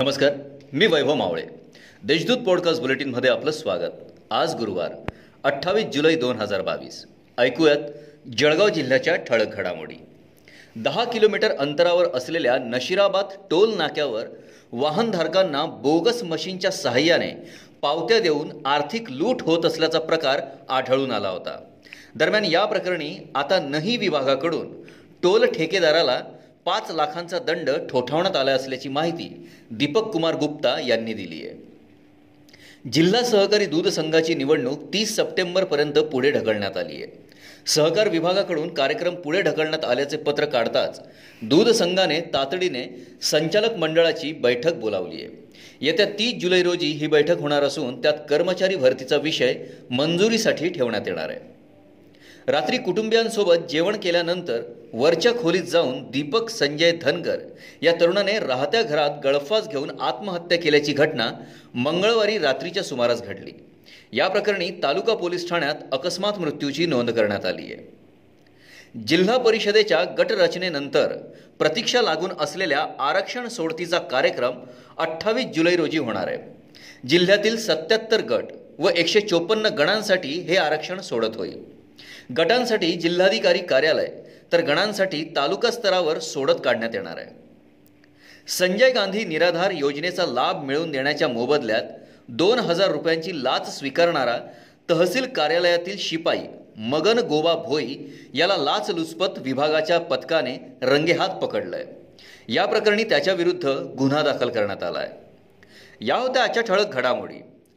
नमस्कार मी वैभव मावळे. देशदूत पॉडकास्ट बुलेटिनमध्ये आपलं स्वागत. आज गुरुवार अठ्ठावीस जुलै दोन हजार बावीस. ऐकूयात जळगाव जिल्ह्याच्या ठळक घडामोडी. दहा किलोमीटर अंतरावर असलेल्या नशिराबाद टोल नाक्यावर वाहनधारकांना बोगस मशीनच्या सहाय्याने पावत्या देऊन आर्थिक लूट होत असल्याचा प्रकार आढळून आला होता. दरम्यान या प्रकरणी आता नही विभागाकडून टोल ठेकेदाराला पाच लाखांचा दंड ठोठावण्यात आला असल्याची माहिती दीपक कुमार गुप्ता यांनी दिली आहे. जिल्हा सहकारी दूध संघाची निवडणूक तीस सप्टेंबरपर्यंत पुढे ढकलण्यात आली आहे. सहकार विभागाकडून कार्यक्रम पुढे ढकलण्यात आल्याचे पत्र काढताच दूध संघाने तातडीने संचालक मंडळाची बैठक बोलावली आहे. येत्या तीस जुलै रोजी ही बैठक होणार असून त्यात कर्मचारी भरतीचा विषय मंजुरीसाठी ठेवण्यात येणार आहे. रात्री कुटुंबियांसोबत जेवण केल्यानंतर वरच्या खोलीत जाऊन दीपक संजय धनगर या तरुणाने राहत्या घरात गळफास घेऊन आत्महत्या केल्याची घटना मंगळवारी रात्रीच्या सुमारास घडली. या प्रकरणी तालुका पोलीस ठाण्यात अकस्मात मृत्यूची नोंद करण्यात आली आहे. जिल्हा परिषदेच्या गटरचनेनंतर प्रतीक्षा लागून असलेल्या आरक्षण सोडतीचा कार्यक्रम अठ्ठावीस जुलै रोजी होणार आहे. जिल्ह्यातील सत्याहत्तर गट व एकशे चोपन्न गणांसाठी हे आरक्षण सोडत होईल. गटांसाठी जिल्हाधिकारी कार्यालय तर गणांसाठी तालुका स्तरावर सोडत काढण्यात येणार आहे. संजय गांधी निराधार योजनेचा लाभ मिळवून देण्याच्या मोबदल्यात दोन हजार रुपयांची लाच स्वीकारणारा तहसील कार्यालयातील शिपाई मगन गोबा भोई याला लाचलुचपत विभागाच्या पथकाने रंगेहात पकडलंय. या प्रकरणी त्याच्याविरुद्ध गुन्हा दाखल करण्यात आला आहे या होत्या आजच्या ठळक घडामोडी.